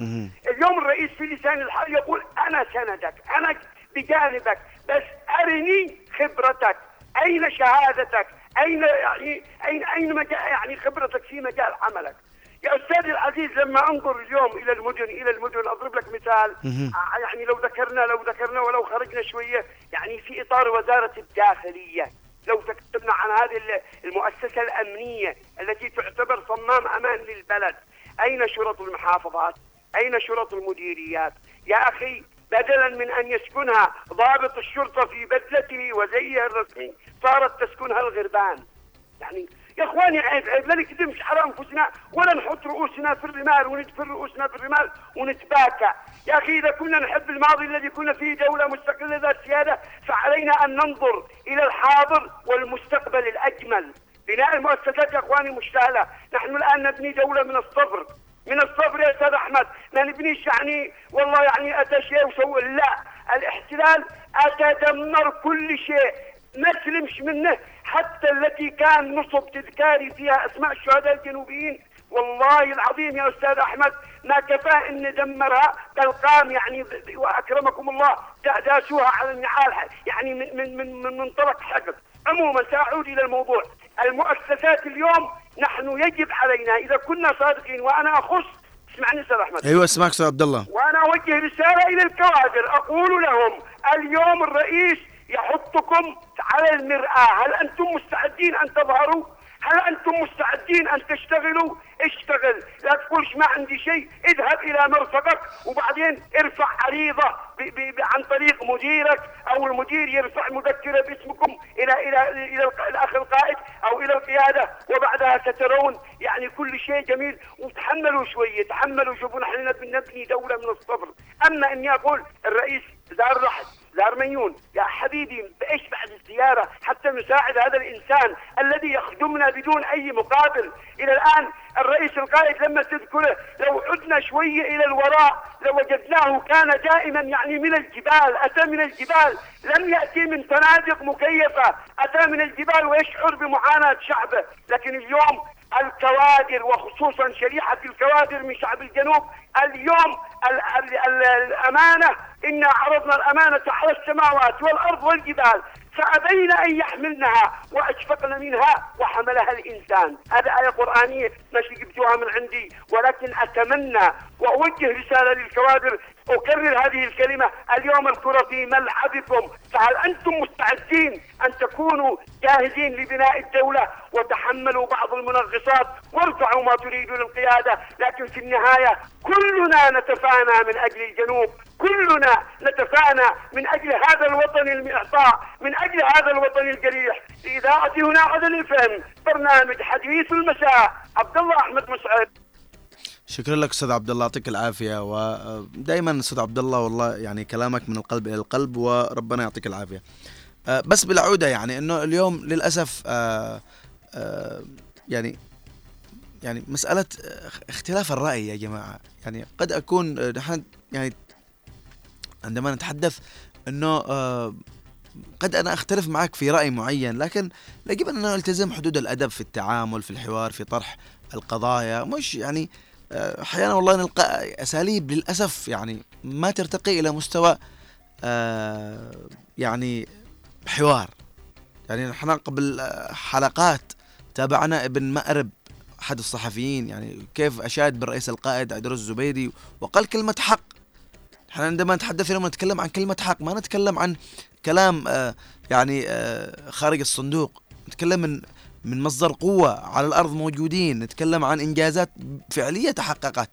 اليوم الرئيس في لسان الحال يقول أنا سندك. أنا بجانبك. بس ارني خبرتك. أين شهادتك؟ أين يعني أين أين مجال يعني خبرتك في مجال عملك؟ يا أستاذي العزيز لما أنظر اليوم إلى المدن إلى المدن أضرب لك مثال. آه، يعني لو ذكرنا لو ذكرنا ولو خرجنا شوية يعني في إطار وزارة الداخلية لو تكلمنا عن هذه المؤسسة الأمنية التي تعتبر صمام أمان للبلد أين شرط المحافظات؟ أين شرط المديريات؟ يا أخي بدلا من أن يسكنها ضابط الشرطة في بدلته وزيه الرسمي. صارت تسكنها الغربان. يعني يا إخواني عيب عيب. لا نكذبش على أنفسنا. ولا نحط رؤوسنا في الرمال وندفن رؤوسنا في الرمال ونتباكى. يا أخي إذا كنا نحب الماضي الذي كنا فيه دولة مستقلة ذات سيادة فعلينا أن ننظر إلى الحاضر والمستقبل الأجمل. بناء المؤسسات يا إخواني مش سهله نحن الآن نبني دولة من الصبر من الصبر يا أستاذ أحمد. ما نبنيش يعني والله يعني أتى شيء وسوى لا. الاحتلال أتى دمر كل شيء. ما سلمش منه. حتى التي كان نصب تذكاري فيها أسماء الشهداء الجنوبيين. والله العظيم يا أستاذ أحمد ما كفاه إن دمرها. تلقام يعني وأكرمكم الله داسوها على النعال. يعني من من, من منطلق حقد عموما سأعود إلى الموضوع. المؤسسات اليوم نحن يجب علينا إذا كنا صادقين وأنا أخص. اسمعني أستاذ أحمد. أيوه أسمعك أستاذ عبد الله. وأنا أوجه رسالة إلى الكوادر أقول لهم اليوم الرئيس يحطكم على المرآة. هل أنتم مستعدين أن تظهروا؟ هل أنتم مستعدين أن تشتغلوا؟ اشتغل لا تقولش ما عندي شيء اذهب إلى مرفقك وبعدين ارفع عريضة ب ب عن طريق مديرك أو المدير يرفع مذكرة باسمكم إلى إلى إلى الأخ القائد أو إلى القيادة وبعدها سترون. يعني كل شيء جميل. وتحملوا شوية تحملوا شوفوا نحن نبني دولة من الصبر أما إني أقول الرئيس زار رحل الارمنيون يا حبيبي بإيش بعد الزيارة؟ حتى نساعد هذا الإنسان الذي يخدمنا بدون أي مقابل. إلى الآن الرئيس القائد لما تذكره لو عدنا شوية إلى الوراء لوجدناه كان دائما يعني من الجبال أتى من الجبال. لم يأتي من فنادق مكيفة أتى من الجبال ويشعر بمعاناة شعبه. لكن اليوم الكوادر وخصوصا شريحة الكوادر من شعب الجنوب اليوم ال ال ال الأمانة إنا عرضنا الأمانة على السماوات والأرض والجبال فأبين أن يحملنها وأشفقن منها وحملها الإنسان. هذا آية قرآنية مش جبتوها من عندي ولكن أتمنى وأوجه رسالة للكوادر أكرر هذه الكلمة. اليوم الكرة في ملعبكم فهل أنتم مستعدين أن تكونوا جاهزين لبناء الدولة وتحملوا بعض المنغصات؟ وارفعوا ما تريدون القيادة لكن في النهاية كلنا نتفانى من أجل الجنوب. كلنا نتفانى من أجل هذا الوطن المعطاء من أجل هذا الوطن الجريح. إذاعة هنا عدن الفهم برنامج حديث المساء. عبد الله أحمد مسعد. شكرا لك أستاذ عبد الله يعطيك العافية. ودائما أستاذ عبد الله والله يعني كلامك من القلب إلى القلب وربنا يعطيك العافية. آه، بس بالعودة يعني إنه اليوم للأسف آه، آه، يعني يعني مسألة اختلاف الرأي يا جماعة. يعني قد أكون نحن يعني عندما نتحدث إنه قد أنا أختلف معك في رأي معين لكن يجب أن نلتزم حدود الأدب في التعامل في الحوار في طرح القضايا. مش يعني أحيانا والله نلقى أساليب للأسف يعني ما ترتقي إلى مستوى آه، يعني حوار. يعني نحن قبل حلقات تابعنا ابن مأرب أحد الصحفيين يعني كيف أشاد بالرئيس القائد عيدروس الزبيدي وقال كلمة حق. نحن عندما نتحدث اليوم نتكلم عن كلمة حق ما نتكلم عن كلام آه، يعني آه، خارج الصندوق. نتكلم من من مصدر قوة على الأرض موجودين نتكلم عن إنجازات فعلية تحققت.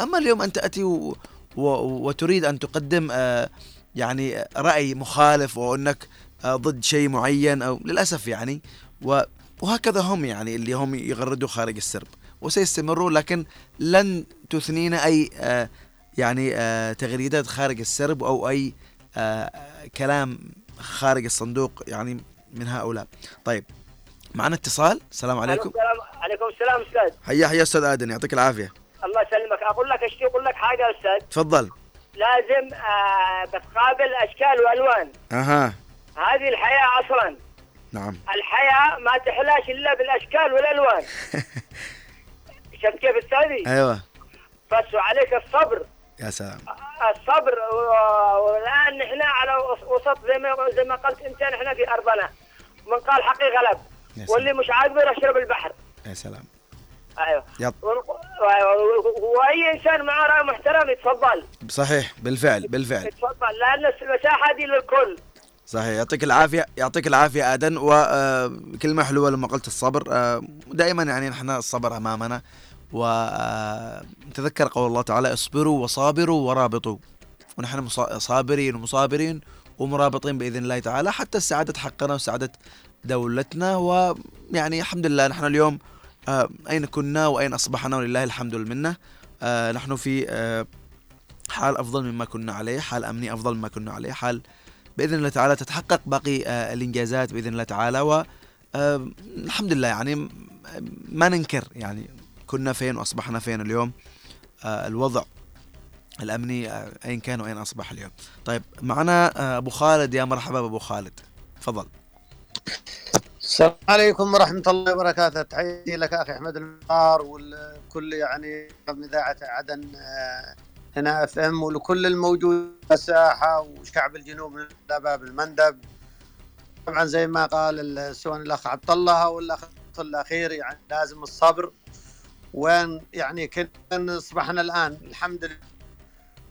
أما اليوم أنت تأتي و... و... وتريد أن تقدم آه يعني رأي مخالف وأنك آه ضد شيء معين أو للأسف يعني و... وهكذا هم يعني اللي هم يغردوا خارج السرب. وسيستمروا لكن لن تثنينا أي آه يعني تغريدات خارج السرب أو أي كلام خارج الصندوق يعني من هؤلاء. طيب معنا اتصال؟ السلام عليكم. عليكم السلام أستاذ. حيا حيا أستاذ ادن يعطيك العافية. الله يسلمك. أقول لك اشتي أقول لك حاجة يا أستاذ؟ تفضل. لازم آه بتقابل أشكال وألوان. أها. هذه الحياة أصلا. نعم. الحياة ما تحلاش إلا بالأشكال والألوان. شفت كيف أستاذي؟ أيوه. بس وعليك الصبر. يا سلام. الصبر والآن نحن على وس- وسط زي ما زي ما قلت أنت نحن في أرضنا. من قال حقي غلب واللي مش عاجبه يشرب البحر. يا سلام. أيوه. يب. وأي إنسان معاه رأي محترم يتفضل. صحيح بالفعل بالفعل. يتفضل لأن المساحة دي للكل. صحيح يعطيك العافية يعطيك العافية آدن. وكلمة حلوة لما قلت الصبر. آه، دائما يعني نحن الصبر أمامنا. وتذكر قول الله تعالى اصبروا وصابروا ورابطوا. ونحن صابرين ومصابرين ومرابطين بإذن الله تعالى حتى السعادة حقنا وسعادة دولتنا ويعني الحمد لله نحن اليوم آه، أين كنا وأين أصبحنا ولله الحمد والمنة آه، نحن في آه، حال أفضل مما كنا عليه حال أمني أفضل مما كنا عليه حال بإذن الله تعالى تتحقق باقي الإنجازات بإذن الله تعالى. و الحمد لله يعني ما ننكر يعني كنا فين وأصبحنا فين اليوم. الوضع الأمني أين كان وأين أصبح اليوم. طيب معنا أبو خالد. يا مرحبا ابو خالد. تفضل. السلام عليكم ورحمة الله وبركاته. تحياتي لك أخي أحمد المختار والكل يعني من إذاعة عدن آه، هنا اف ام ولكل الموجود الساحة وشعب الجنوب من باب المندب. طبعا زي ما قال ال- سواء الأخ عبد الله والأخ الأخير يعني لازم الصبر. وين يعني كنا أصبحنا الآن؟ الحمد لله.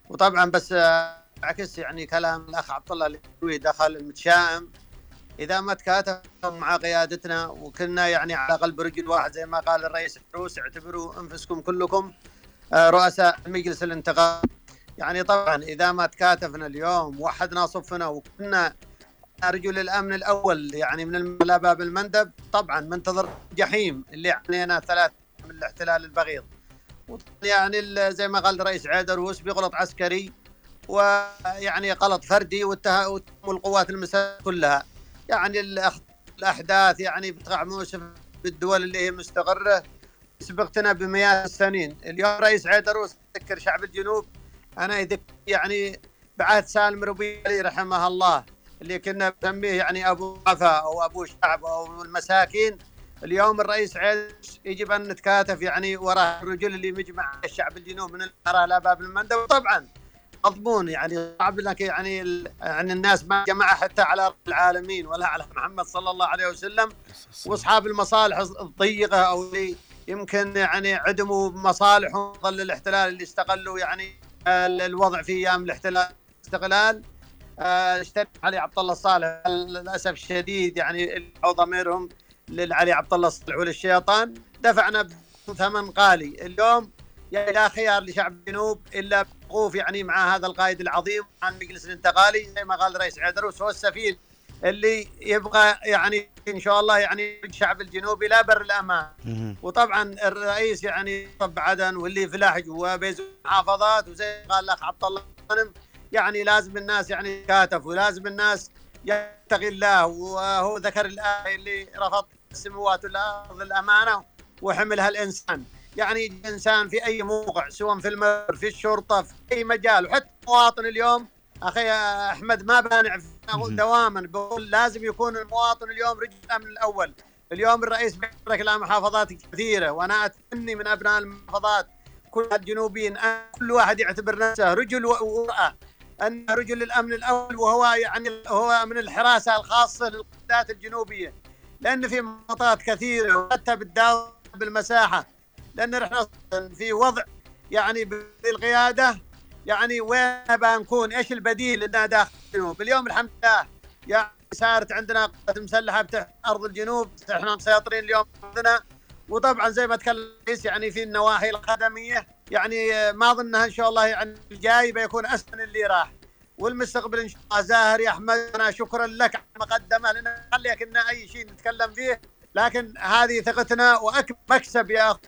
وطبعا بس آه، عكس يعني كلام الأخ عبد الله اللي دخل المتشائم. إذا ما تكاتف مع قيادتنا وكنا يعني على قلب رجل واحد زي ما قال الرئيس الروس اعتبروا أنفسكم كلكم آه، رؤساء مجلس الانتقال. يعني طبعا إذا ما تكاتفنا اليوم وحدنا صفنا وكنا رجل الامن الأول يعني من باب المندب طبعا منتظر جحيم اللي علينا ثلاث من الاحتلال البغيض. يعني زي ما قال الرئيس عيدروس بغلط عسكري ويعني غلط فردي واتهموا القوات المسلحه كلها. يعني الأحداث يعني بتقع موسف بالدول اللي هي مستقرة. سبقتنا بمئات السنين. اليوم رئيس عيدروس يذكر شعب الجنوب أنا يذكر يعني بعهد سالم ربيعي رحمه الله اللي كنا نسميه يعني أبو وفا أو أبو شعب أو المساكين اليوم الرئيس عيدروس يجب أن نتكاتف يعني وراء الرجل اللي مجمع الشعب الجنوب من القرى إلى باب المندب طبعا مضمون يعني صعب لك يعني يعني الناس ما جمع حتى على العالمين ولا على محمد صلى الله عليه وسلم. وأصحاب المصالح الضيقة أو اللي يمكن يعني عدموا مصالحهم ظل الاحتلال اللي استغلوا يعني ال- الوضع في أيام الاحتلال الاستقلال آه، اشترك علي عبد الله الصالح. للأسف الشديد يعني أو ضميرهم للعلي عبد الله الصالح وللشيطان دفعنا بثمن غالي. اليوم يعني لا خيار لشعب الجنوب إلا الوقوف يعني مع هذا القائد العظيم عن المجلس الانتقالي زي ما قال الرئيس عيدروس هو السفير اللي يبغى يعني إن شاء الله يعني الشعب الجنوبي إلى بر الأمان. وطبعا الرئيس يعني طب عدن واللي في لحج وبيزو محافظات وزي ما قال الأخ عبد الله يعني لازم الناس يعني يكاتف ولازم الناس يتقي الله وهو ذكر الآية اللي رفض السماوات والارض الأمانة وحملها الإنسان. يعني يجي انسان في أي موقع سواء في المر في الشرطة في أي مجال وحتى المواطن اليوم أخي أحمد ما بانع دواما بقول لازم يكون المواطن اليوم رجل الأمن الأول. اليوم الرئيس بيترك إلى محافظات كثيرة وأنا اتمنى من أبناء المحافظات كل الجنوبيين أن كل واحد يعتبر نفسه رجل وامرأة. ان رجل الأمن الأول وهو يعني هو من الحراسة الخاصة للقيادات الجنوبية. لأن في محافظات كثيرة وحتى بالداخل بالمساحة لأن إحنا في وضع يعني بالقيادة يعني وين بنكون؟ إيش البديل لنا داخل الجنوب اليوم الحمد لله يعني صارت عندنا قوات مسلحة بتحت أرض الجنوب إحنا مسيطرين اليوم ارضنا وطبعا زي ما تكلم يعني في النواحي الخدمية يعني ما ظنها إن شاء الله يعني الجاي بيكون أسهل اللي راح. والمستقبل إن شاء الله زاهر يا أحمد أنا شكرا لك على المقدمة لأن خليك أي شيء نتكلم فيه لكن هذه ثقتنا واكبر مكسب يا أخي.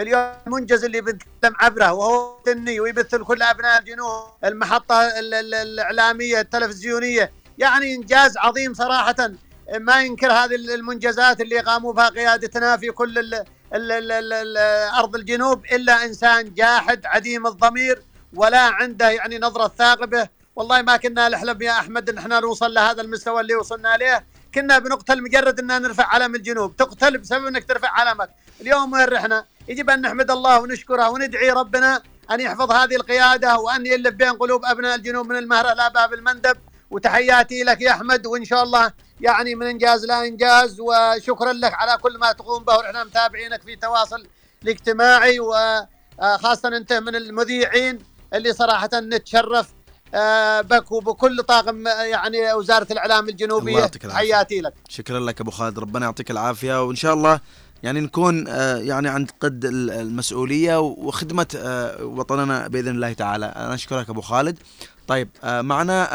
اليوم المنجز اللي بنتكلم عبره وهو تني ويبث لكل أبناء الجنوب المحطة ال- ال- الإعلامية التلفزيونية. يعني إنجاز عظيم صراحة. ما ينكر هذه المنجزات اللي قاموا بها قيادتنا في كل ال ال ال ال ال أرض الجنوب. إلا إنسان جاحد عديم الضمير ولا عنده يعني نظرة ثاقبة. والله ما كنا نحلم يا أحمد إن إحنا نوصل لهذا المستوى اللي وصلنا له كنا بنقتل مجرد ان نرفع علم الجنوب. تقتل بسبب إنك ترفع علمك. اليوم وين رحنا؟ يجب أن نحمد الله ونشكره وندعي ربنا أن يحفظ هذه القيادة وأن يلف بين قلوب أبناء الجنوب من المهره لا باب المندب. وتحياتي لك يا أحمد وإن شاء الله يعني من إنجاز لا إنجاز. وشكرا لك على كل ما تقوم به. ونحن متابعينك في تواصل الاجتماعي. وخاصة أنت من المذيعين اللي صراحة نتشرف آه، بك وبكل طاقم يعني وزارة الإعلام الجنوبية. تحياتي لك. شكرا لك أبو خالد. ربنا يعطيك العافية. وإن شاء الله يعني نكون آه، يعني عند قد المسؤولية وخدمة آه، وطننا بإذن الله تعالى. أنا أشكرك أبو خالد. طيب معنا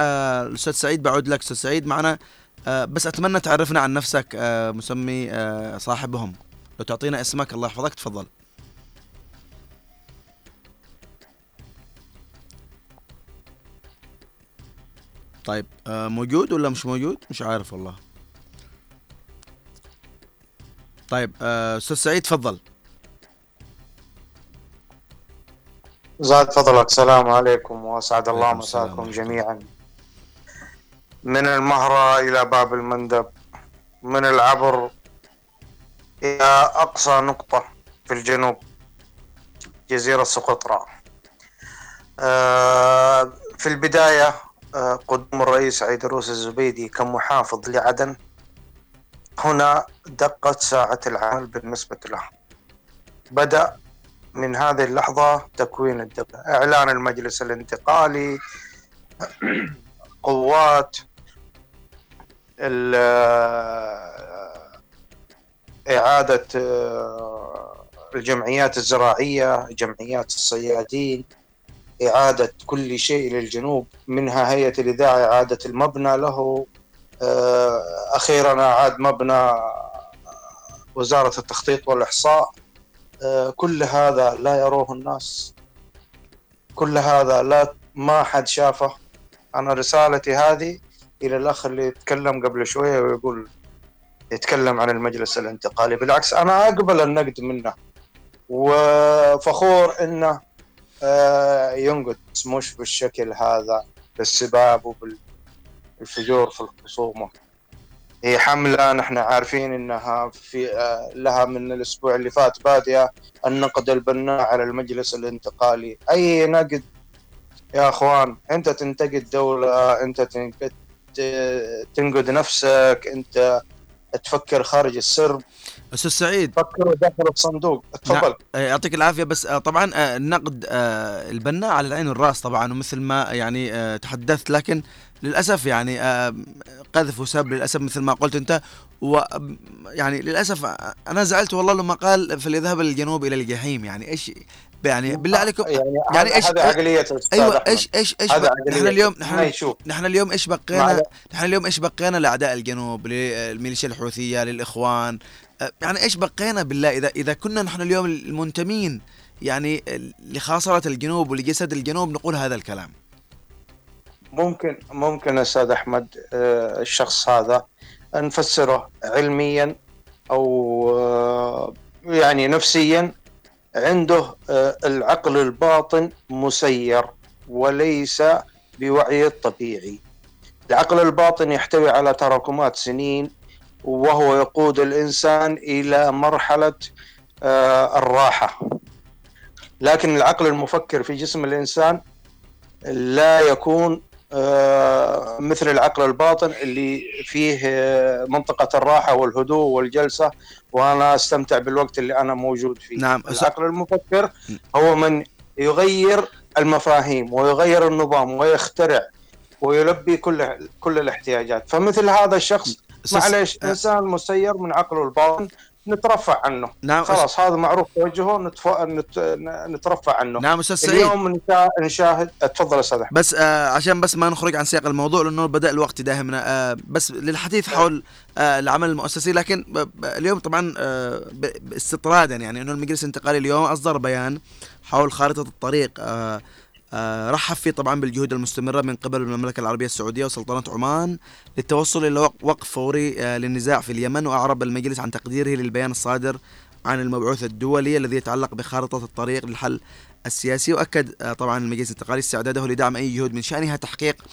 الأستاذ سعيد. بعود لك أستاذ سعيد. معنا بس أتمنى تعرفنا عن نفسك مسمي صاحبهم. لو تعطينا اسمك الله يحفظك. تفضل. طيب آه موجود ولا مش موجود؟ مش عارف والله. طيب آه، أستاذ سعيد تفضل. زاد فضلك السلام عليكم وأسعد الله مساكم جميعا. من المهرة إلى باب المندب من العبر إلى أقصى نقطة في الجنوب جزيرة سقطرى آه، في البداية قدوم الرئيس عيدروس الزبيدي كمحافظ لعدن هنا دقت ساعة العمل بالنسبة له بدأ من هذه اللحظة تكوين الدولة إعلان المجلس الانتقالي قوات إعادة الجمعيات الزراعية جمعيات الصيادين إعادة كل شيء للجنوب منها هيئة الإذاعة إعادة المبنى له. أخيرا أعاد مبنى وزارة التخطيط والإحصاء. آه، كل هذا لا يروه الناس. كل هذا لا ما حد شافه. أنا رسالتي هذه إلى الأخ اللي يتكلم قبل شوية ويقول يتكلم عن المجلس الانتقالي. بالعكس أنا أقبل النقد منه. وفخور إنه آه، ينقص مش بالشكل هذا بالسباب وبالفجور في الخصومة. هي حملة نحن عارفين إنها في آه، لها من الأسبوع اللي فات بادية النقد البناء على المجلس الانتقالي. أي نقد؟ يا أخوان أنت تنتقد دولة أنت تنقد تنقد نفسك أنت تفكر خارج السرب أستاذ سعيد. فكروا داخل الصندوق. تفضل. نعم. يعطيك العافية. بس آه، طبعا آه، النقد آه، البناء على العين والراس طبعا ومثل ما يعني تحدثت. لكن للأسف يعني قذف وسب للأسف مثل ما قلت أنت. و يعني للأسف أنا زعلت والله لما قال فليذهب الجنوب إلى الجحيم. يعني إيش يعني بالله عليكم يعني, يعني إيش هذا عقلية أيوه إيش إيش إيش نحن اليوم نحن نحن اليوم إيش بقينا نحن اليوم إيش بقينا لأعداء الجنوب للميليشيا الحوثية للإخوان. يعني إيش بقينا بالله؟ اذا إذا كنا نحن اليوم المنتمين يعني لخاصرة الجنوب ولجسد الجنوب نقول هذا الكلام. ممكن ممكن أستاذ أحمد آه، الشخص هذا نفسره علميا أو آه، يعني نفسيا عنده آه، العقل الباطن مسير وليس بوعيه الطبيعي. العقل الباطن يحتوي على تراكمات سنين وهو يقود الإنسان إلى مرحلة آه، الراحة. لكن العقل المفكر في جسم الإنسان لا يكون مثل العقل الباطن اللي فيه آه، منطقة الراحة والهدوء والجلسة وأنا أستمتع بالوقت اللي أنا موجود فيه نعم. العقل المفكر هو من يغير المفاهيم ويغير النظام ويخترع ويلبي كل كل الاحتياجات فمثل هذا الشخص معليش أه. إنسان مسير من عقله الباطن نترفع عنه. نعم خلاص هذا معروف توجهه نتف... نت... نترفع عنه. نعم أستاذ سعيد. اليوم نشاهد تفضل أستاذ أحمد. بس آه عشان بس ما نخرج عن سياق الموضوع لأنه بدأ الوقت داهمنا آه بس للحديث حول آه العمل المؤسسي لكن اليوم طبعا آه استطرادا يعني إنه المجلس الانتقالي اليوم أصدر بيان حول خارطة الطريق. آه، رحب فيه طبعا بالجهود المستمرة من قبل المملكة العربية السعودية وسلطنة عمان للتوصل إلى وقف فوري آه، للنزاع في اليمن وأعرب المجلس عن تقديره للبيان الصادر عن المبعوث الدولي الذي يتعلق بخارطة الطريق للحل السياسي. وأكد آه، طبعا المجلس الانتقالي استعداده لدعم أي جهود من شأنها تحقيق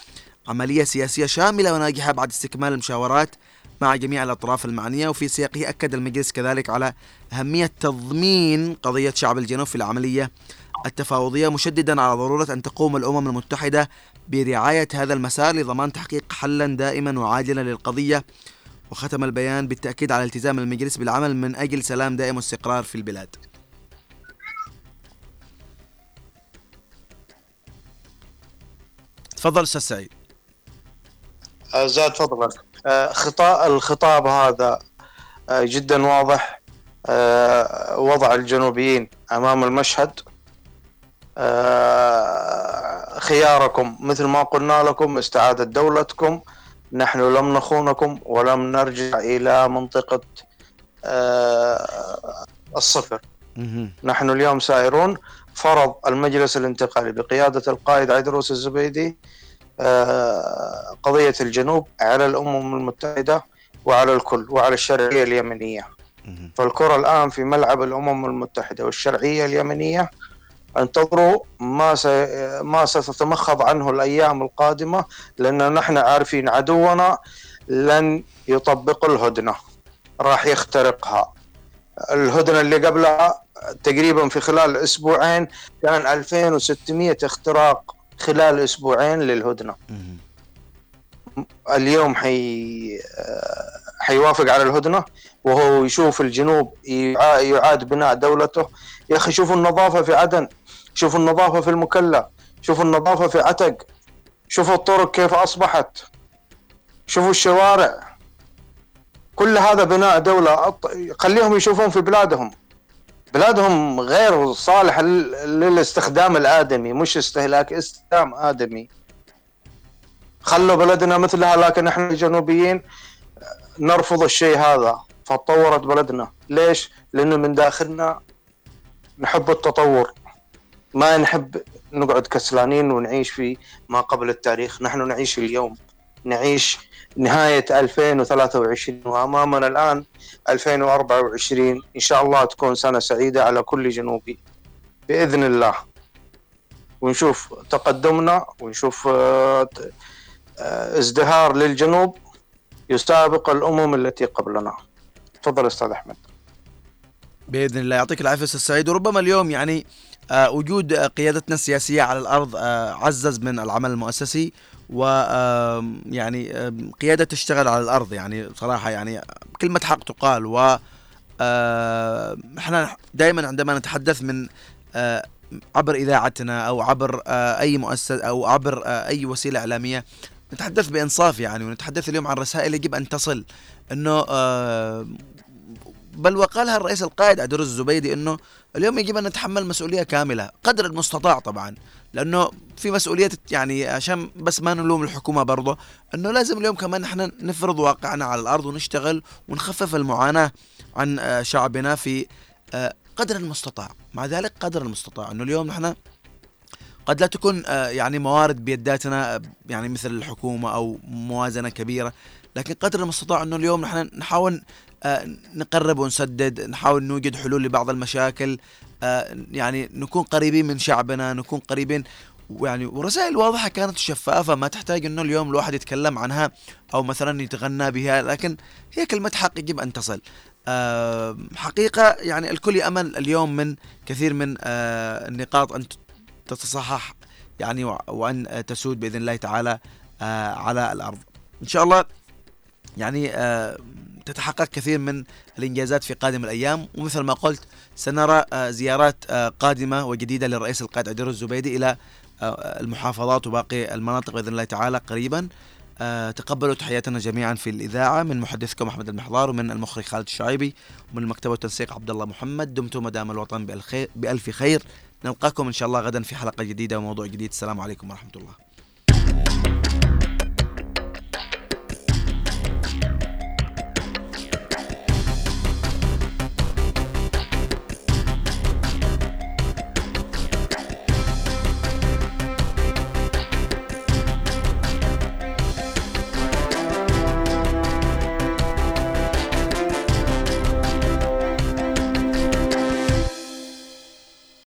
عملية سياسية شاملة وناجحة بعد استكمال المشاورات مع جميع الأطراف المعنية. وفي سياقه أكد المجلس كذلك على أهمية تضمين قضية شعب الجنوب في العملية التفاوضية مشددا على ضرورة أن تقوم الأمم المتحدة برعاية هذا المسار لضمان تحقيق حلا دائما وعاجلا للقضية وختم البيان بالتأكيد على التزام المجلس بالعمل من أجل سلام دائم واستقرار في البلاد. تفضل أستاذ سعيد. آه، زاد فضلك آه، خطا الخطاب هذا آه، جدا واضح وضع الجنوبيين أمام المشهد. خياركم. مثل ما قلنا لكم استعادة دولتكم. نحن لم نخونكم ولم نرجع إلى منطقة الصفر. نحن اليوم سائرون. فرض المجلس الانتقالي بقيادة القائد عيدروس الزبيدي آه، قضية الجنوب على الأمم المتحدة وعلى الكل وعلى الشرعية اليمنية. فالكرة الآن في ملعب الأمم المتحدة والشرعية اليمنية. انتظروا ما ما ستتمخض عنه الأيام القادمة لأن نحن عارفين عدونا لن يطبق الهدنة راح يخترقها. الهدنة اللي قبلها تقريبا في خلال أسبوعين كان 2600 اختراق خلال أسبوعين للهدنة. اليوم حي حيوافق على الهدنة وهو يشوف الجنوب يعاد بناء دولته. يا أخي شوفوا النظافة في عدن. شوفوا النظافة في المكلا شوفوا النظافة في عتق شوفوا الطرق كيف أصبحت شوفوا الشوارع. كل هذا بناء دولة خليهم يشوفون في بلادهم. بلادهم غير صالحة للاستخدام الآدمي مش استهلاك استخدام آدمي. خلوا بلدنا مثلها لكن إحنا الجنوبيين نرفض الشيء هذا. فتطورت بلدنا. ليش؟ لأنه من داخلنا نحب التطور. ما نحب نقعد كسلانين ونعيش في ما قبل التاريخ. نحن نعيش اليوم. نعيش نهاية 2023 وأمامنا الآن 2024 إن شاء الله تكون سنة سعيدة على كل جنوبي. بإذن الله. ونشوف تقدمنا ونشوف آه، آه، ازدهار للجنوب يسابق الأمم التي قبلنا. تفضل أستاذ أحمد. بإذن الله. يعطيك العافية أستاذ سعيد. وربما اليوم يعني وجود قيادتنا السياسية على الأرض عزز من العمل المؤسسي و يعني قيادة تشتغل على الأرض. يعني صراحة يعني كلمة حق تقال و إحنا دائما عندما نتحدث من عبر إذاعتنا أو عبر أي مؤسسة أو عبر أي وسيلة إعلامية نتحدث بإنصاف يعني ونتحدث اليوم عن رسائل يجب أن تصل. أنه بل وقالها الرئيس القائد عدروس الزبيدي إنه اليوم يجب أن نتحمل مسؤولية كاملة قدر المستطاع طبعا لأنه في مسؤوليه يعني عشان بس ما نلوم الحكومة برضه إنه لازم اليوم كمان إحنا نفرض واقعنا على الأرض ونشتغل ونخفف المعاناة عن آه، شعبنا في آه، قدر المستطاع. مع ذلك قدر المستطاع. إنه اليوم نحن قد لا تكون آه، يعني موارد بيداتنا يعني مثل الحكومة أو موازنة كبيرة لكن قدر المستطاع إنه اليوم نحن نحاول نقرب ونسدد نحاول نوجد حلول لبعض المشاكل يعني نكون قريبين من شعبنا نكون قريبين ويعني ورسائل واضحة كانت شفافة ما تحتاج إنه اليوم الواحد يتكلم عنها أو مثلا يتغنى بها لكن هي كلمة حق يجب أن تصل. أه حقيقة يعني الكل يأمل اليوم من كثير من أه النقاط أن تتصحح يعني وأن تسود بإذن الله تعالى أه على الأرض. إن شاء الله يعني أه تتحقق كثير من الإنجازات في قادم الأيام. ومثل ما قلت سنرى آه، زيارات آه، قادمة وجديدة للرئيس القائد عدير الزبيدي إلى آه، المحافظات وباقي المناطق بإذن الله تعالى قريبا. تقبلوا تحياتنا جميعا في الإذاعة من محدثكم أحمد المحضار ومن المخرج خالد الشعيبي ومن المكتبه والتنسيق عبد الله محمد. دمتم مدام الوطن بألف خير. نلقاكم إن شاء الله غدا في حلقة جديدة وموضوع جديد. السلام عليكم ورحمة الله.